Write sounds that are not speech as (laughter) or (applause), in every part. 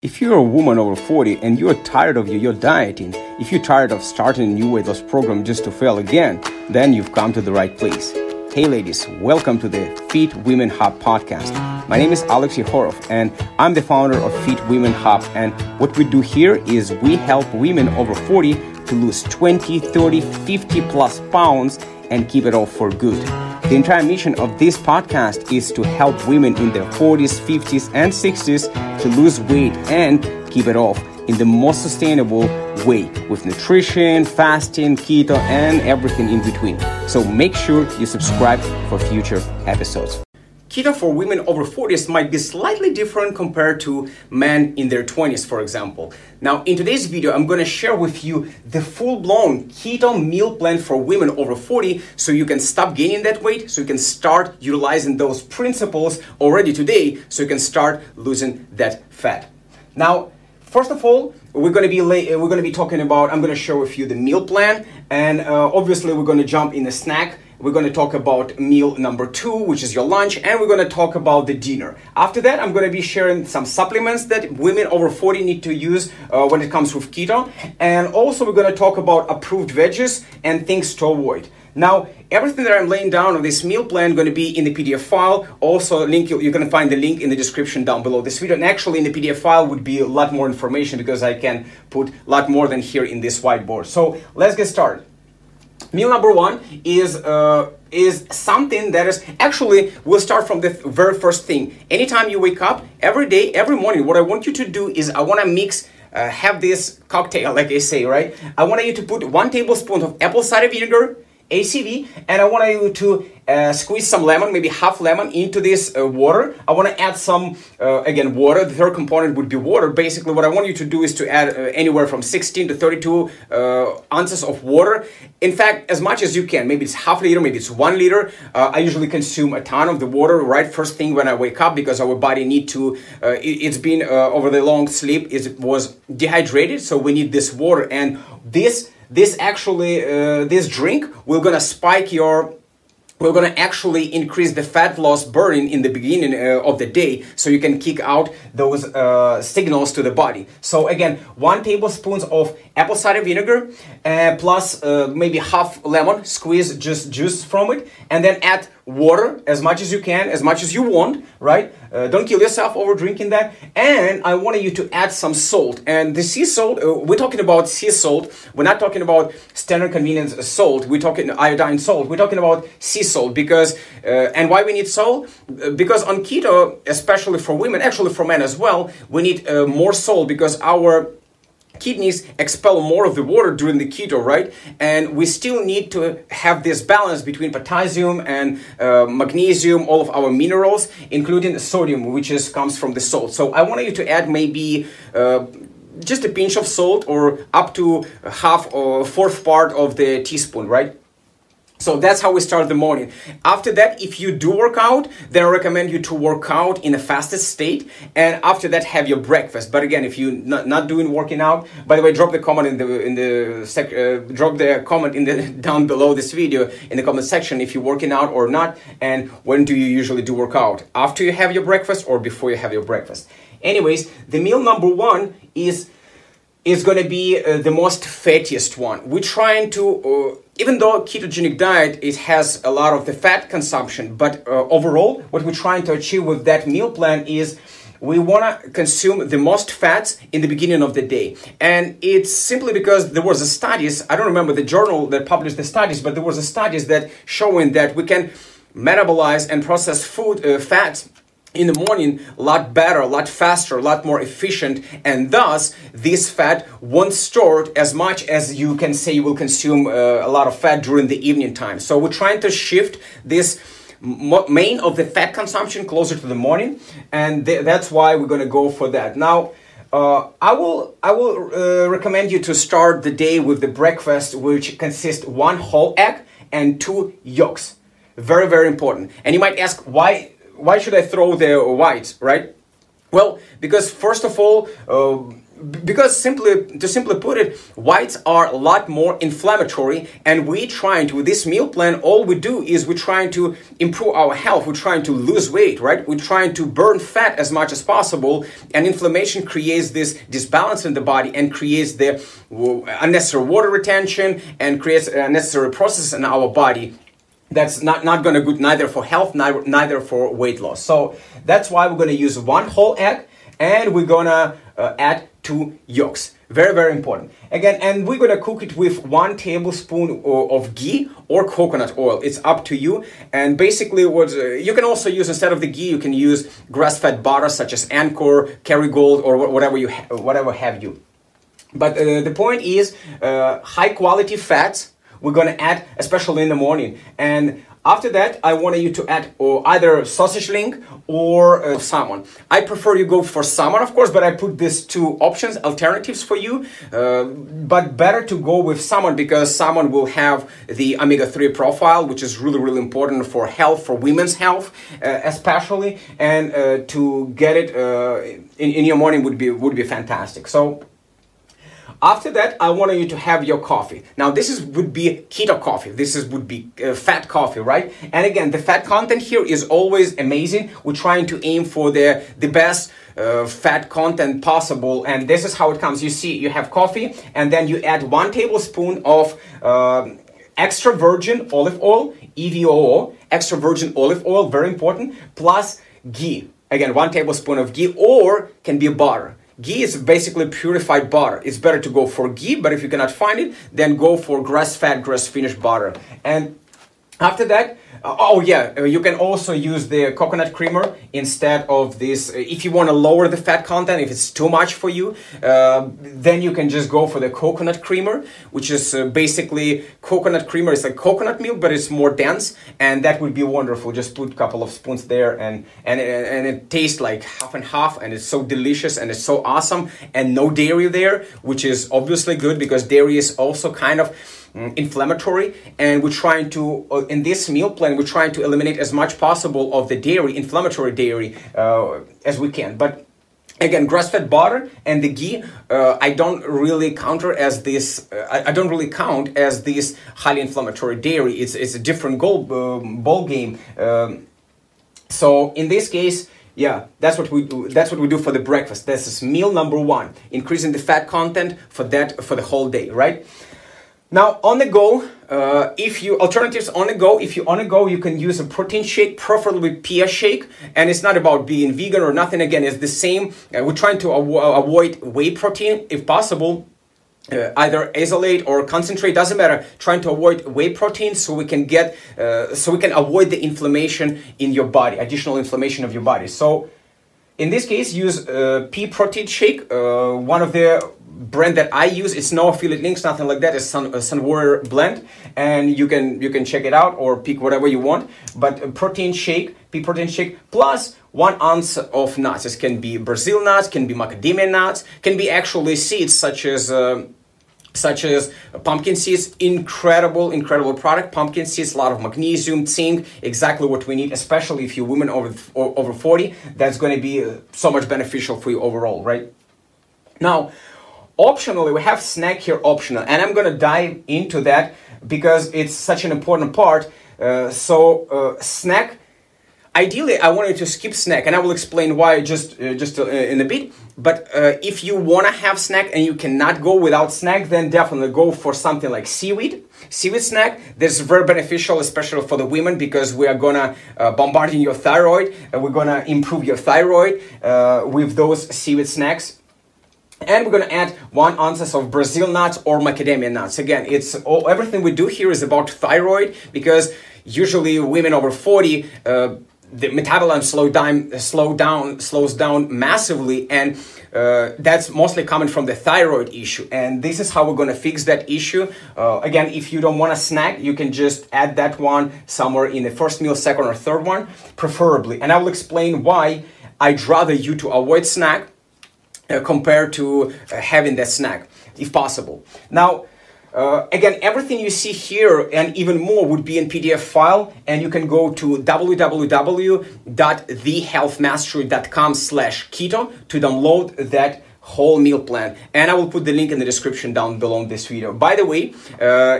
If you're a woman over 40 and you're tired of your, your dieting, if you're tired of starting a new weight loss program just to fail again, then you've come to the right place. Hey ladies, welcome to the Fit Women Hub podcast. My name is Alex Yehorov and I'm the founder of Fit Women Hub and what we do here is we help women over 40 to lose 20, 30, 50 plus pounds and keep it off for good. The entire mission of this podcast is to help women in their 40s, 50s, and 60s to lose weight and keep it off in the most sustainable way with nutrition, fasting, keto, and everything in between. So make sure you subscribe for future episodes. Keto for women over 40s might be slightly different compared to men in their 20s, for example. Now, in today's video, I'm to share with you the full-blown keto meal plan for women over 40 so you can stop gaining that weight, so you can start utilizing those principles already today so you can start losing that fat. Now, First of all, we're going to be we're going to be talking about. I'm going to share with you the meal plan, and uh, obviously we're going to jump in the snack we're going to talk about meal number two, which is your lunch, and we're going to talk about the dinner. After that, I'm going to be sharing some supplements that women over 40 need to use uh, when it comes with keto. And also, we're going to talk about approved veggies and things to avoid. Now, everything that I'm laying down on this meal plan going to be in the PDF file. Also, link you're going to find the link in the description down below this video. And actually, in the PDF file would be a lot more information because I can put a lot more than here in this whiteboard. So let's get started. Meal number one is uh, is something that is actually we'll start from the very first thing. Anytime you wake up, every day, every morning, what I want you to do is I want to mix. Uh, have this cocktail, like I say, right? I want you to put one tablespoon of apple cider vinegar, ACV, and I want you to uh, squeeze some lemon, maybe half lemon, into this uh, water. I want to add some, uh, again, water. The third component would be water. Basically, what I want you to do is to add uh, anywhere from 16 to 32 uh, ounces of water. In fact, as much as you can. Maybe it's half a liter, maybe it's one liter. Uh, I usually consume a ton of the water right first thing when I wake up because our body need to. It, has been over the long sleep. It was dehydrated, so we need this water and this this actually uh, this drink will gonna spike your we're going to actually increase the fat loss burning in the beginning uh, of the day so you can kick out those uh, signals to the body. So again one tablespoons of apple cider vinegar uh, plus uh, maybe half lemon squeeze just juice from it and then add water as much as you can, as much as you want, right? Uh, don't kill yourself over drinking that. And I wanted you to add some salt. And the sea salt, uh, we're talking about sea salt. We're not talking about standard convenience salt. We're talking iodine salt. We're talking about sea salt because, uh, and why we need salt? Uh, because on keto, especially for women, actually for men as well, we need more salt because our kidneys expel more of the water during the keto, right? And we still need to have this balance between potassium and uh, magnesium, all of our minerals, including sodium, which is comes from the salt. So I want you to add maybe. Uh, just a pinch of salt or up to half or fourth part of the teaspoon, right? So that's how we start the morning. After that, if you do work out, then I recommend you to work out in a fasted state. And after that, have your breakfast. But again, if you're not, not doing working out, by the way, drop the comment in the in the sec, uh, drop the comment in the (laughs) down below this video in the comment section if you're working out or not, and when do you usually do workout? After you have your breakfast or before you have your breakfast? Anyways, the meal number one is is going to be uh, the most fattiest one. We're trying to, uh, even though ketogenic diet it has a lot of the fat consumption, but uh, overall, what we're trying to achieve with that meal plan is we want to consume the most fats in the beginning of the day. And it's simply because there was a studies i don't remember the journal that published the studies but there was a studies that showing that we can metabolize and process food uh, fats in the morning a lot better, a lot faster, a lot more efficient, and thus this fat won't store as much as you can say you will consume uh, a lot of fat during the evening time. So we're trying to shift this main of the fat consumption closer to the morning, and th- that's why we're going to go for that. Now, uh, I will I will uh, recommend you to start the day with the breakfast, which consists one whole egg and two yolks. Very very important. And you might ask why why should I throw the white, right? Well, because first of all, uh, because simply to simply put it whites are a lot more inflammatory and we trying to with this meal plan all we do is we're trying to improve our health. We're trying to lose weight right? We're trying to burn fat as much as possible and inflammation creates this disbalance in the body and creates the unnecessary water retention and creates unnecessary process in our body that's not, not going to good neither for health neither, neither for weight loss so that's why we're going to use one whole egg and we're going to uh, add two yolks. Very, very important. Again, and we're gonna cook it with one tablespoon of ghee or coconut oil. It's up to you. And basically, what uh, you can also use instead of the ghee, you can use grass-fed butter such as Anchor, Kerrygold, or whatever you ha- whatever have you. But uh, the point is, uh, high quality fats we're gonna add, especially in the morning. And after that, I wanted you to add or either sausage link or uh, salmon. I prefer you go for salmon, of course, but I put these two options, alternatives for you. Uh, but better to go with salmon because salmon will have the omega-3 profile, which is really, really important for health, for women's health, uh, especially. And uh, to get it uh, in, in your morning would be would be fantastic. So after that, I want you to have your coffee. Now, this is would be keto coffee. This is would be uh, fat coffee, right? And again, the fat content here is always amazing. We're trying to aim for the the best uh, fat content possible, and this is how it comes. You see, you have coffee, and then you add one tablespoon of uh, extra virgin olive oil, EVOO, extra virgin olive oil, very important, plus ghee. Again, one tablespoon of ghee, or can be a butter. Ghee is basically purified butter. It's better to go for ghee, but if you cannot find it, then go for grass-fed, grass-finished butter. And after that, uh, oh yeah, uh, you can also use the coconut creamer instead of this. Uh, if you want to lower the fat content, if it's too much for you, uh, then you can just go for the coconut creamer, which is basically coconut creamer. It's like coconut milk, but it's more dense, and that would be wonderful. Just put a couple of spoons there, and and and it tastes like half and half, and it's so delicious and it's so awesome, and no dairy there, which is obviously good because dairy is also kind of inflammatory and we're trying to uh, in this meal plan we're trying to eliminate as much possible of the dairy inflammatory dairy uh, as we can. But again grass-fed butter and the ghee uh, i don't really counter as this uh, I, I, don't really count as this highly inflammatory dairy. It's, it's a different goal um, ball game um, so in this case yeah that's what we do that's what we do for the breakfast. This is meal number one increasing the fat content for that for the whole day right now on the go, uh, if you alternatives on the go, if you on the go, you can use a protein shake, preferably pea shake, and it's not about being vegan or nothing. Again, it's the same. Uh, we're trying to avo- avoid whey protein if possible. Uh, either isolate or concentrate doesn't matter trying to avoid whey protein so we can get uh, so we can avoid the inflammation in your body additional inflammation of your body so in this case use uh, pea protein shake uh, one of the brand that I use. It's no affiliate links, nothing like that. It's Sun, uh, Sun Warrior blend, and you can you can check it out or pick whatever you want. But protein shake, pea protein shake, plus one ounce of nuts. This can be Brazil nuts, can be macadamia nuts, can be actually seeds such as. Uh, such as pumpkin seeds incredible incredible product pumpkin seeds a lot of magnesium zinc exactly what we need especially if you're women over over 40 that's going to be uh, so much beneficial for you overall right now optionally we have snack here optional and i'm to dive into that because it's such an important part. Uh, so uh, snack ideally i wanted to skip snack and i will explain why just uh, just uh, in a bit. But uh, if you want to have snack and you cannot go without snack then definitely go for something like seaweed. Seaweed snack this is very beneficial especially for the women because we are gonna uh, bombarding your thyroid we're gonna improve your thyroid with those seaweed snacks and we're gonna add one ounces of Brazil nuts or macadamia nuts. Again, it's all, everything we do here is about thyroid because usually women over 40, uh, the metabolism slow down, slow down, slows down massively, and uh, that's mostly coming from the thyroid issue. And this is how we're gonna fix that issue. Uh, again, if you don't want a snack, you can just add that one somewhere in the first meal, second or third one, preferably. And I will explain why I'd rather you to avoid snack compared to uh, having that snack, if possible. Now, uh, again, everything you see here and even more would be in PDF file, and you can go to www.thehealthmastery.com slash keto to download that whole meal plan. And i will put the link in the description down below this video. By the way uh,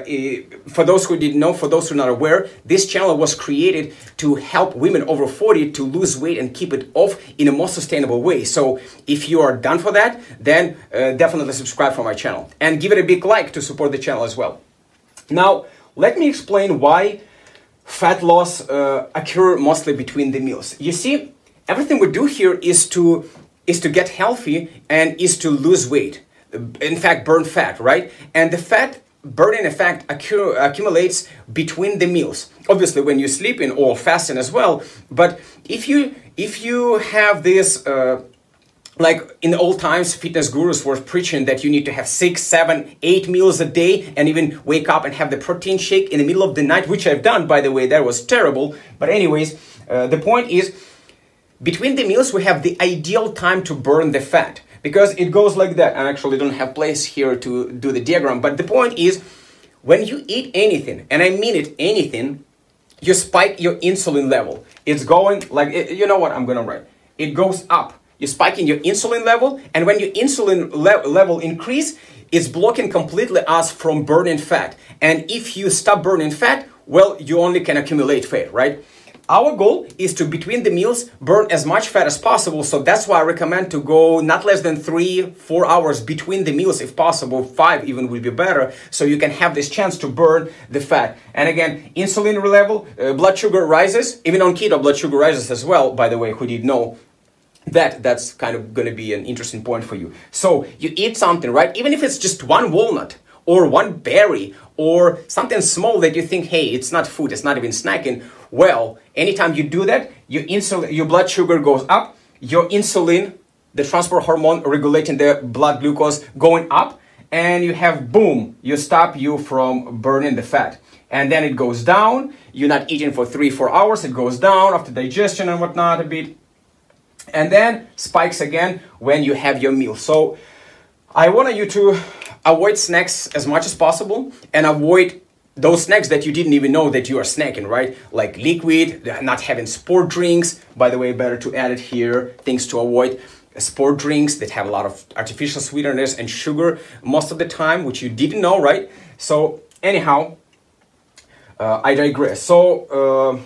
for those who didn't know for those who are not aware this channel was created to help women over 40 to lose weight and keep it off in a more sustainable way. So if you are done for that then uh, definitely subscribe for my channel. And give it a big like to support the channel as well. Now let me explain why fat loss uh, occur mostly between the meals. You see everything we do here is to is to get healthy and is to lose weight. In fact, burn fat, right? And the fat burning effect accumulates between the meals. Obviously, when you sleep in or fasting as well. But if you if you have this. Uh, like in the old times, fitness gurus were preaching that you need to have six, seven, eight meals a day and even wake up and have the protein shake in the middle of the night, which I've done, by the way. That was terrible. But, anyways, uh, the point is between the meals, we have the ideal time to burn the fat because it goes like that. I actually don't have place here to do the diagram, but the point is when you eat anything, and I mean it, anything, you spike your insulin level. It's going like, eh, you know what, I'm gonna write. It goes up. You're spiking your insulin level, and when your insulin le- level increase, it's blocking completely us from burning fat. And if you stop burning fat, well, you only can accumulate fat, right? Our goal is to, between the meals, burn as much fat as possible. So that's why I recommend to go not less than three, four hours between the meals, if possible. Five even would be better. So you can have this chance to burn the fat. And again, insulin level, uh, blood sugar rises. Even on keto, blood sugar rises as well, by the way, who did know that that's kind of going to be an interesting point for you so you eat something right even if it's just one walnut or one berry or something small that you think hey it's not food it's not even snacking well, anytime you do that, your insulin, your blood sugar goes up, your insulin, the transport hormone regulating the blood glucose going up, and you have boom, you stop you from burning the fat. And then it goes down. You're not eating for three, four hours. It goes down after digestion and whatnot a bit. And then spikes again when you have your meal. So I want you to avoid snacks as much as possible and avoid those snacks that you didn't even know that you are snacking, right? Like liquid, not having sport drinks. By the way, better to add it here. Things to avoid sport drinks that have a lot of artificial sweeteners and sugar most of the time, which you didn't know, right? So anyhow, uh, I digress. So uh,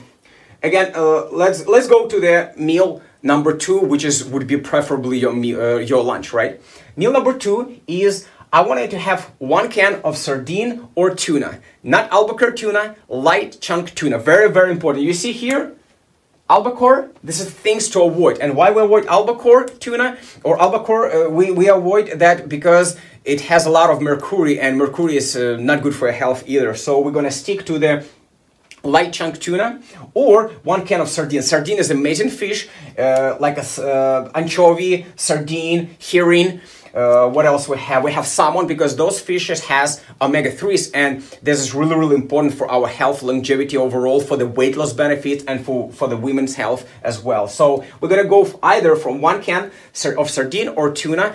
again, uh, let's let's go to the meal number two, which is would be preferably your meal, uh, your lunch, right? Meal number two is I wanted to have one can of sardine or tuna, not albacore tuna, light chunk tuna. Very, very important. You see here, albacore, this is things to avoid. And why we avoid albacore tuna or albacore? Uh, we, we avoid that because it has a lot of mercury and mercury is uh, not good for your health either. So we're gonna stick to the light chunk tuna or one can of sardine. Sardine is amazing fish, uh, like a uh, anchovy, sardine, herring. Uh, what else we have? We have salmon because those fishes has omega-3s and this is really, really important for our health, longevity overall, for the weight loss benefits and for, for the women's health as well. So we're gonna go either from one can of sardine or tuna.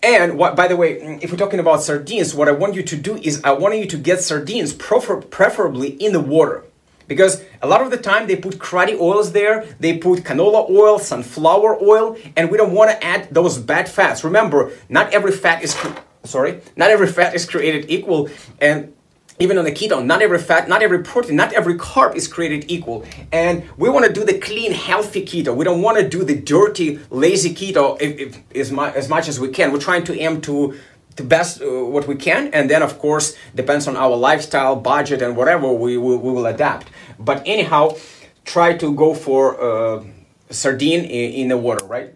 And what, by the way, mm, if we're talking about sardines, what I want you to do is I want you to get sardines prefer- preferably in the water because a lot of the time they put cruddy oils there they put canola oil sunflower oil and we don't want to add those bad fats remember not every fat is sorry not every fat is created equal and even on the keto, not every fat, not every protein, not every carb is created equal. And we want to do the clean, healthy keto. We don't want to do the dirty, lazy keto if, if, as, as much as we can. We're trying to aim to the best uh, what we can. And then of course depends on our lifestyle budget and whatever we will, we will adapt. But anyhow try to go for uh, sardine in, in, the water right?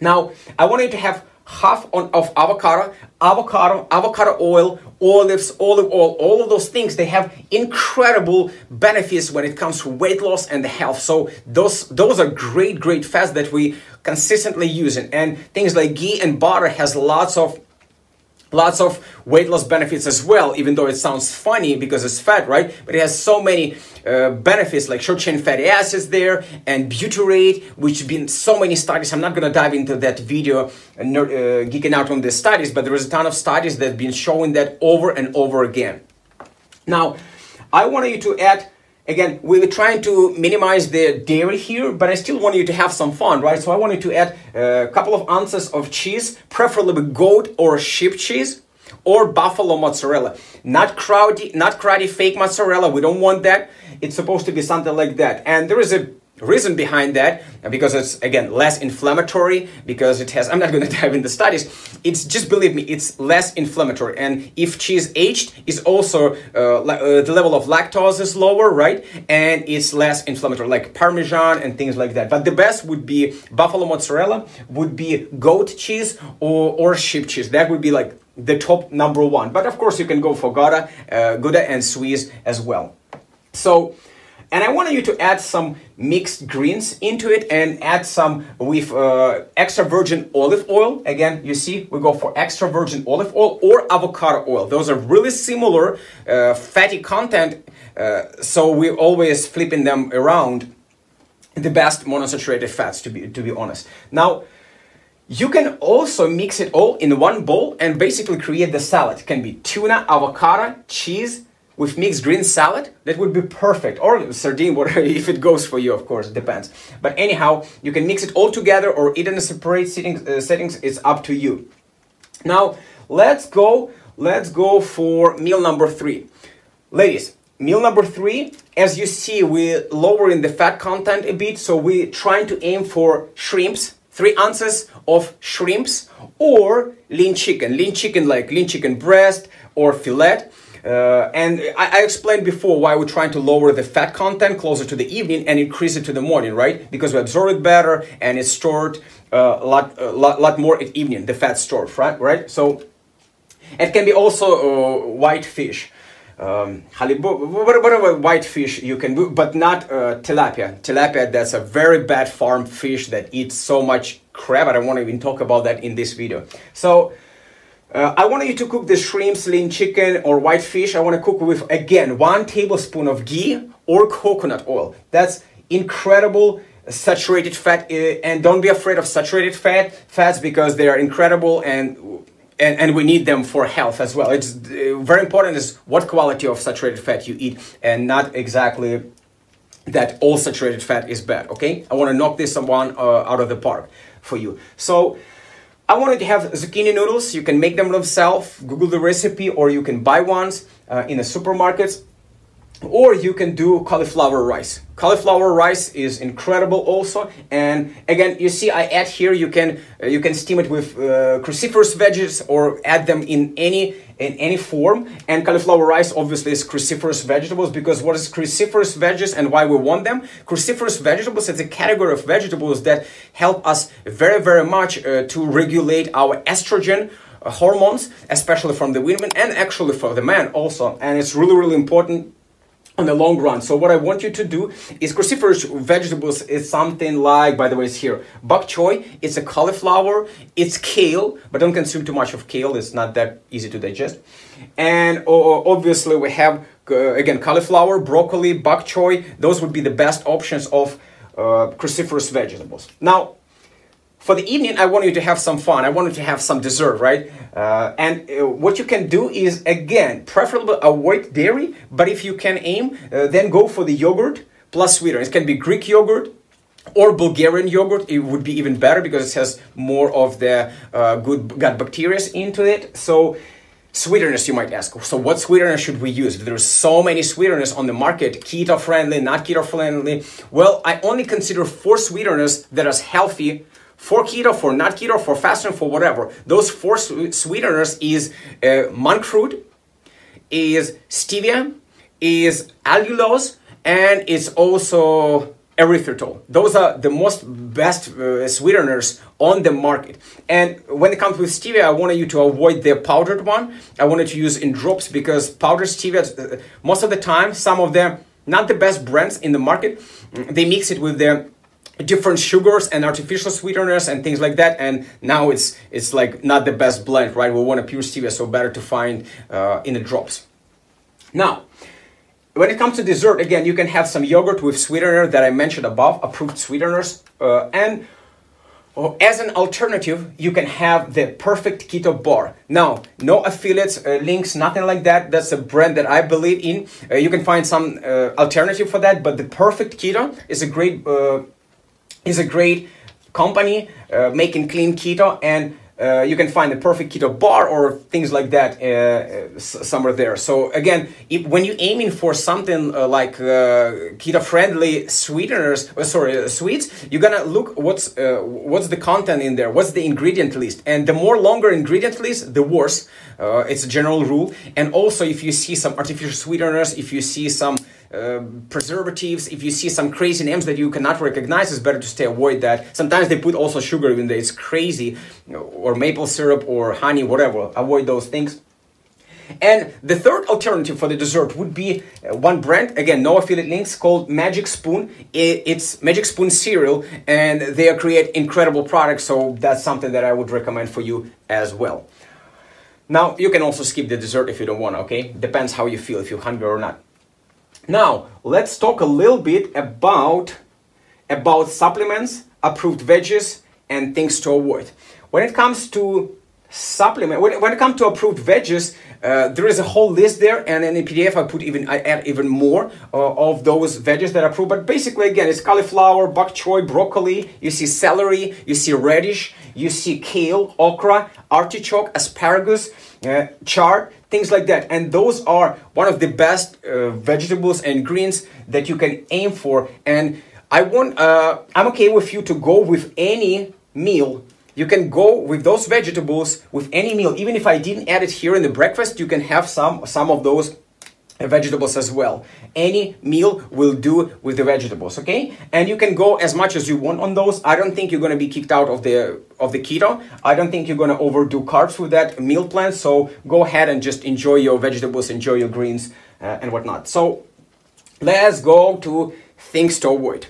Now i want you to have half on, of avocado avocado avocado oil olives olive oil all of those things. They have incredible benefits when it comes to weight loss and health. So those those are great great fats that we consistently using. And things like ghee and butter has lots of lots of weight loss benefits as well even though it sounds funny because it's fat right? But it has so many uh, benefits like short chain fatty acids there and butyrate which have been so many studies. I'm not going to dive into that video and uh, geeking out on the studies but there is a ton of studies that have been showing that over and over again. Now i want you to add again, we're trying to minimize the dairy here, but I still want you to have some fun, right? So I wanted to add a couple of ounces of cheese, preferably goat or sheep cheese or buffalo mozzarella. Not crowdy, not crowdy fake mozzarella. We don't want that. It's supposed to be something like that. And there is a reason behind that because it's again less inflammatory because it has i'm not going (laughs) to dive into the studies. It's just believe me it's less inflammatory. And if cheese aged is also uh, uh, the level of lactose is lower right? And it's less inflammatory like parmesan and things like that. But the best would be buffalo mozzarella would be goat cheese or, or sheep cheese. That would be like the top number one. But of course you can go for gouda uh, gouda and swiss as well. So and I wanted you to add some mixed greens into it and add some with uh, extra virgin olive oil. Again, you see, we go for extra virgin olive oil or avocado oil. Those are really similar uh, fatty content, uh, so we're always flipping them around. The best monosaturated fats, to be to be honest. Now, you can also mix it all in one bowl and basically create the salad. It can be tuna, avocado, cheese, with mixed green salad, that would be perfect. Or sardine, (laughs) whatever, if it goes for you, of course, depends. But anyhow, you can mix it all together or eat in a separate sitting, uh, settings. It's up to you. Now, let's go. Let's go for meal number three. Ladies, meal number three, as you see, we're lowering the fat content a bit. So we're trying to aim for shrimps, three ounces of shrimps or lean chicken. Lean chicken like lean chicken breast or fillet uh, and I, I, explained before why we're trying to lower the fat content closer to the evening and increase it to the morning, right? Because we absorb it better and it's stored uh, a lot, a lot, lot more at evening, the fat stored, right? Right? So it can be also uh, white fish. Um, whatever white fish you can do, but not uh, tilapia. Tilapia, that's a very bad farm fish that eats so much crap. I don't want to even talk about that in this video. So uh, I want you to cook the shrimps, lean chicken, or white fish. I want to cook with, again, one tablespoon of ghee or coconut oil. That's incredible saturated fat. Uh, and don't be afraid of saturated fat fats because they are incredible and, and, and we need them for health as well. It's uh, very important is what quality of saturated fat you eat and not exactly that all saturated fat is bad, okay? I want to knock this one uh, out of the park for you. So, I wanted to have zucchini noodles. You can make them yourself, Google the recipe, or you can buy ones uh, in the supermarkets. Or you can do cauliflower rice. Cauliflower rice is incredible also. And again, you see I add here, you can, uh, you can steam it with uh, cruciferous veggies or add them in any in any form. And cauliflower rice obviously is cruciferous vegetables because what is cruciferous veggies and why we want them? Cruciferous vegetables is a category of vegetables that help us very, very much uh, to regulate our estrogen uh, hormones, especially from the women and actually for the men also. And it's really, really important on the long run. So what I want you to do is cruciferous vegetables is something like, by the way, it's here, bok choy. It's a cauliflower. It's kale, but don't consume too much of kale. It's not that easy to digest. And obviously we have, uh, again, cauliflower, broccoli, bok choy. Those would be the best options of uh, cruciferous vegetables. Now, for the evening, I want you to have some fun. I want you to have some dessert, right? Uh, and uh, what you can do is, again, preferably avoid dairy, but if you can aim, uh, then go for the yogurt plus sweetener. It can be Greek yogurt, or Bulgarian yogurt, it would be even better because it has more of the uh, good gut bacteria into it. So, sweeteners, you might ask. So, what sweetener should we use? There's so many sweeteners on the market, keto friendly, not keto friendly. Well, I only consider four sweeteners that are healthy for keto, for not keto, for fasting, for whatever. Those four sweeteners is uh, monk fruit, is stevia, is allulose, and it's also erythritol. Those are the most best uh, sweeteners on the market. And when it comes with stevia, I wanted you to avoid the powdered one. I wanted to use in drops because powdered stevia, uh, most of the time, some of them, not the best brands in the market, they mix it with the different sugars and artificial sweeteners and things like that and now it's it's like not the best blend right we want a pure stevia so better to find uh, in the drops now when it comes to dessert again you can have some yogurt with sweetener that i mentioned above approved sweeteners uh, and or as an alternative, you can have the Perfect Keto Bar. Now, no affiliates, uh, links, nothing like that. That's a brand that I believe in. Uh, you can find some uh, alternative for that, but the Perfect Keto is a great uh, is a great company uh, making clean keto and uh, you can find the perfect keto bar or things like that uh, somewhere there. So again, if, when you're aiming for something uh, like uh, keto-friendly sweeteners, uh, sorry, uh, sweets, you're gonna look what's what's the content in there, what's the ingredient list, and the more longer ingredient list, the worse. it's a general rule. And also, if you see some artificial sweeteners, if you see some um, preservatives. If you see some crazy names that you cannot recognize, it's better to stay avoid that. Sometimes they put also sugar in there. It's crazy, or maple syrup or honey, whatever. Avoid those things. And the third alternative for the dessert would be uh, one brand, again, no affiliate links, called Magic Spoon. It's Magic Spoon cereal, and they create incredible products, so that's something that I would recommend for you as well. Now, you can also skip the dessert if you don't want, okay? Depends how you feel, if you're hungry or not. Now, let's talk a little bit about, about supplements, approved veggies, and things to avoid. When it comes to supplement, when, when it comes to approved veggies, uh, there is a whole list there, and in the PDF I put even I add even more uh, of those veggies that are approved. But basically, again, it's cauliflower, bok choy, broccoli. You see celery, you see radish, you see kale, okra, artichoke, asparagus, uh, chard, things like that. And those are one of the best uh, vegetables and greens that you can aim for. And I want, uh, I'm okay with you to go with any meal. You can go with those vegetables with any meal. Even if I didn't add it here in the breakfast, you can have some some of those vegetables as well. Any meal will do with the vegetables, okay? And you can go as much as you want on those. I don't think you're gonna be kicked out of the of the keto. I don't think you're gonna overdo carbs with that meal plan. So go ahead and just enjoy your vegetables, enjoy your greens uh, and whatnot. So let's go to things to avoid.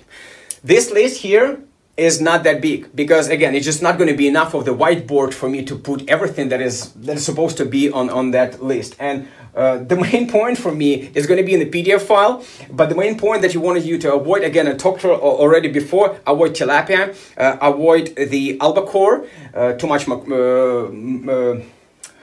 This list here is not that big because again it's just not going to be enough of the whiteboard for me to put everything that is that is supposed to be on on that list and uh, the (laughs) main point for me is going to be in the PDF file, but the main point that you wanted you to avoid, again, I talked already before, avoid tilapia, uh, avoid the albacore, uh, too much, uh, uh,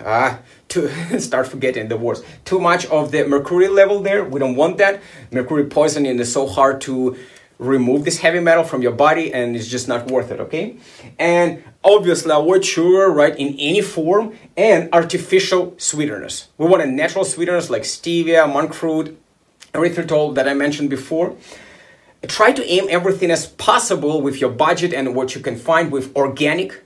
ah, to (laughs) start forgetting the words, too much of the mercury level there, we don't want that. Mercury poisoning is so hard to remove this heavy metal from your body and it's just not worth it okay and obviously avoid sugar right in any form and artificial sweeteners. We want a natural sweeteners like stevia monk fruit erythritol that i mentioned before. Try to aim everything as possible with your budget and what you can find with organic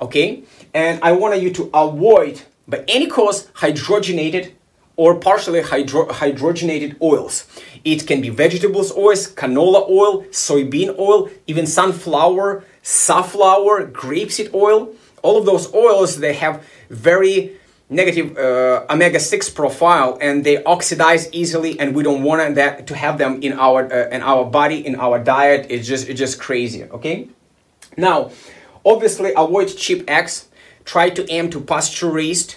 okay? And i want you to avoid by any cost hydrogenated or partially hydro- hydrogenated oils. It can be vegetables oils, canola oil, soybean oil, even sunflower, safflower, grapeseed oil. All of those oils they have very negative uh, omega-6 profile and they oxidize easily and we don't want that to have them in our uh, in our body in our diet it's just it's just crazy okay now obviously avoid cheap eggs try to aim to pasture raised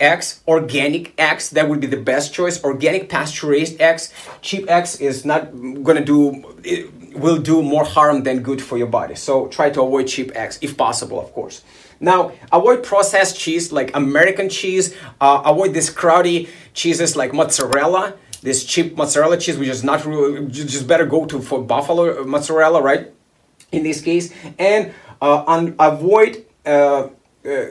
eggs, organic eggs, that would be the best choice. Organic pasture raised eggs, cheap eggs is not gonna do, it will do more harm than good for your body. So try to avoid cheap eggs if possible, of course. Now, avoid processed cheese like American cheese. Uh, avoid these crowdy cheeses like mozzarella. This cheap mozzarella cheese, which is not really, just better go to for buffalo mozzarella, right? In this case, and uh, un- avoid uh, uh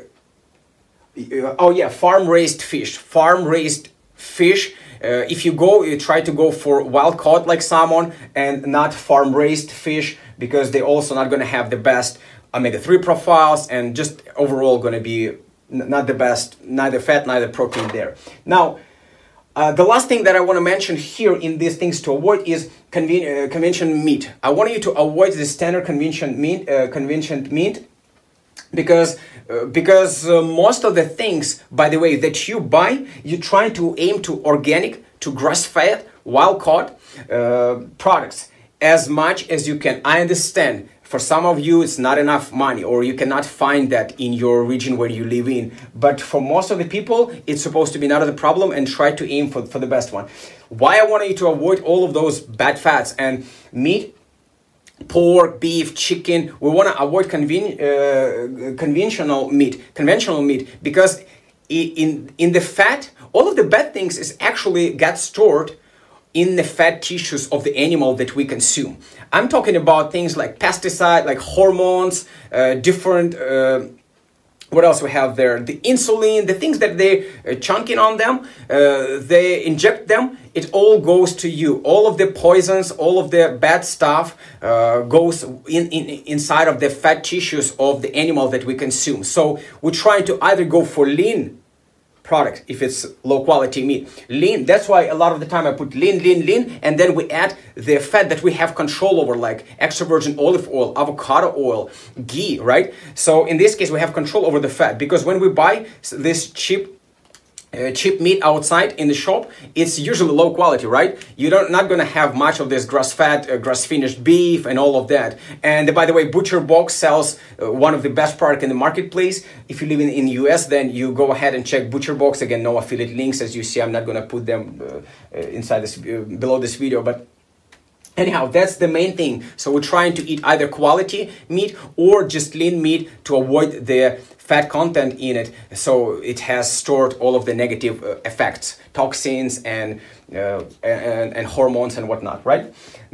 oh yeah, farm raised fish. Farm raised fish. Uh, if you go, you try to go for wild caught like salmon and not farm raised fish because they're also not going to have the best omega 3 profiles and just overall going to be not the best, neither fat, neither protein there. Now, uh, the last thing that I want to mention here in these things to avoid is conven- uh, convention meat. I want you to avoid the standard convention meat, uh, convention meat because uh, because uh, most of the things by the way that you buy you try to aim to organic to grass fed wild caught uh, products. As much as you can i understand for some of you it's not enough money or you cannot find that in your region where you live in. But for most of the people it's supposed to be not a problem and try to aim for, for the best one. Why i want you to avoid all of those bad fats and meat pork, beef, chicken. We want to avoid conven- uh, conventional meat, conventional meat, because in in the fat, all of the bad things is actually get stored in the fat tissues of the animal that we consume. I'm talking about things like pesticide, like hormones, uh, different. Uh, what else we have there? The insulin, the things that they uh, chunking on them, uh, they inject them. It all goes to you. All of the poisons, all of the bad stuff uh, goes in, in inside of the fat tissues of the animal that we consume. So we're trying to either go for lean product if it's low quality meat. Lean, that's why a lot of the time I put lean, lean, lean, and then we add the fat that we have control over, like extra virgin olive oil, avocado oil, ghee, right? So in this case, we have control over the fat because when we buy this cheap uh, cheap meat outside in the shop, it's usually low quality, right? You're not, not gonna have much of this grass fed, uh, grass finished beef and all of that. And uh, by the way, Butcher Box sells uh, one of the best product in the marketplace. If you live in, in US, then you go ahead and check Butcher Box. Again, no affiliate links, as you see. I'm not gonna put them uh, uh, inside this below this video, but Anyhow, that's the main thing. So we're trying to eat either quality meat or just lean meat to avoid the fat content in it so it has stored all of the negative uh, effects toxins and, uh, and and hormones and whatnot right?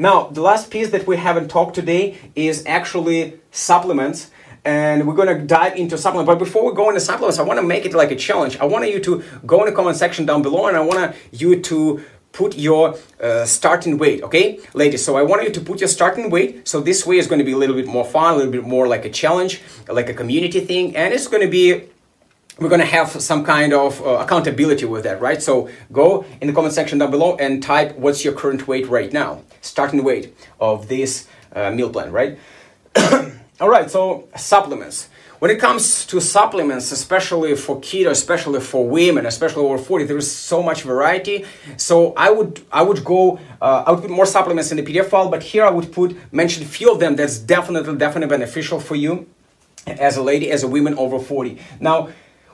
Now the last piece that we haven't talked today is actually supplements and we're to dive into supplements. But before we go into supplements i want to make it like a challenge. I want you to go in the comment section down below and i want you to put your uh, starting weight, okay? Ladies, so I want you to put your starting weight. So this way is going to be a little bit more fun, a little bit more like a challenge, like a community thing. And it's going to be we're going to have some kind of uh, accountability with that, right? So go in the comment section down below and type what's your current weight right now, starting weight of this uh, meal plan, right? (coughs) All right, so supplements. When it comes to supplements, especially for keto, especially for women, especially over 40, there is so much variety. So I would I would go uh, I would put more supplements in the PDF file, but here I would put mention a few of them that's definitely definitely beneficial for you as a lady, as a woman over 40. Now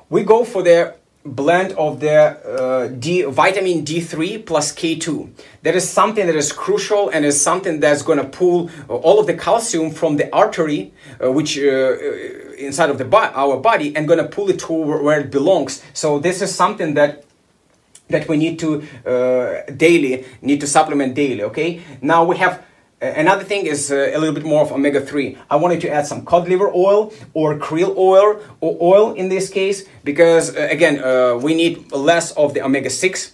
we go for the blend of the uh, D, vitamin D3 plus K2. That is something that is crucial and is something that's going to pull all of the calcium from the artery, uh, which uh, inside of the bo- our body, and going to pull it to where it belongs. So this is something that that we need to uh, daily need to supplement daily. Okay. Now we have Another thing is uh, a little bit more of omega-3. I wanted to add some cod liver oil or krill oil or oil in this case because uh, again uh, we need less of the omega-6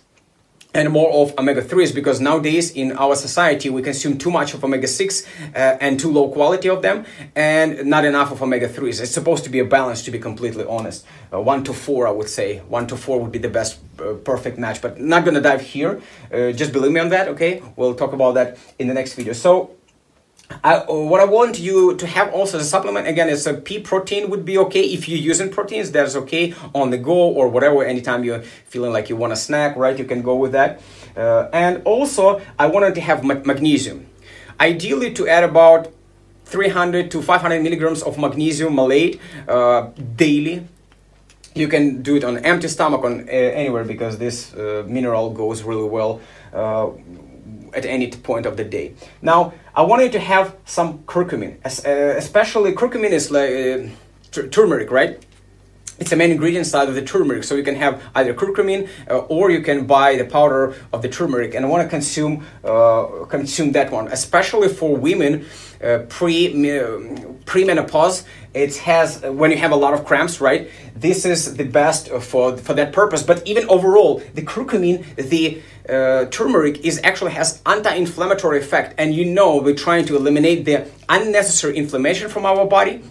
and more of omega-3s because nowadays in our society we consume too much of omega-6 uh, and too low quality of them and not enough of omega-3s it's supposed to be a balance to be completely honest. Uh, one to four i would say. One to four would be the best uh, perfect match but not gonna dive here. Uh, just believe me on that okay? We'll talk about that in the next video. So I, what I want you to have also as a supplement again is a pea protein would be okay. If you're using proteins that's okay on the go or whatever anytime you're feeling like you want a snack right you can go with that. Uh, and also I wanted to have magnesium. Ideally to add about 300 to 500 milligrams of magnesium malate uh, daily. You can do it on empty stomach on uh, anywhere because this uh, mineral goes really well uh, at any point of the day. Now, I wanted to have some curcumin, uh, especially curcumin is like uh, turmeric, right? It's the main ingredient side of the turmeric, so you can have either curcumin uh, or you can buy the powder of the turmeric. And I want to consume uh, consume that one, especially for women uh, pre premenopause. It has when you have a lot of cramps, right? This is the best for for that purpose. But even overall, the curcumin, the uh, turmeric is actually has anti-inflammatory effect, and you know we're trying to eliminate the unnecessary inflammation from our body,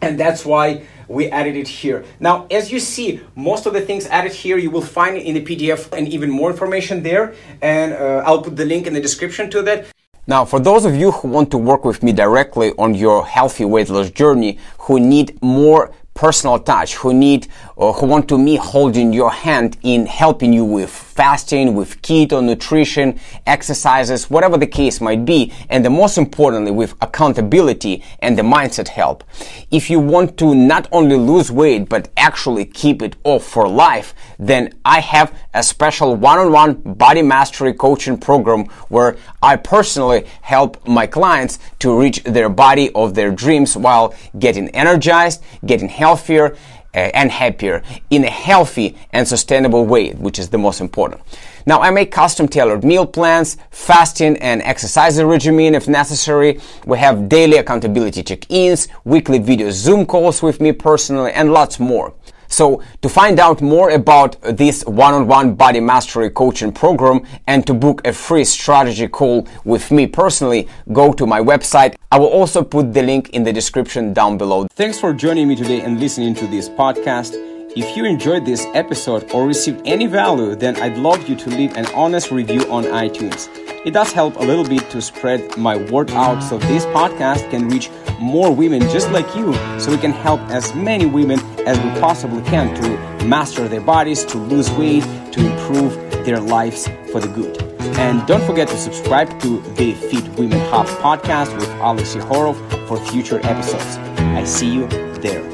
and that's why we added it here. Now, as you see, most of the things added here you will find in the PDF and even more information there, and uh, I'll put the link in the description to that. Now, for those of you who want to work with me directly on your healthy weight loss journey, who need more personal touch, who need, or who want to me holding your hand in helping you with fasting, with keto nutrition, exercises, whatever the case might be, and the most importantly, with accountability and the mindset help. If you want to not only lose weight, but actually keep it off for life, then I have a special one-on-one body mastery coaching program where I personally help my clients to reach their body of their dreams while getting energized, getting healthier, Uh, and happier in a healthy and sustainable way, which is the most important. Now, I make custom tailored meal plans, fasting and exercise regimen if necessary. We have daily accountability check-ins, weekly video Zoom calls with me personally, and lots more. So to find out more about this one-on-one body mastery coaching program and to book a free strategy call with me personally, go to my website. I will also put the link in the description down below. Thanks for joining me today and listening to this podcast. If you enjoyed this episode or received any value, then I'd love you to leave an honest review on iTunes. It does help a little bit to spread my word out so this podcast can reach more women just like you so we can help as many women as we possibly can to master their bodies, to lose weight, to improve their lives for the good. And don't forget to subscribe to the Fit Women Hub podcast with Alex Yehorov for future episodes. I see you there.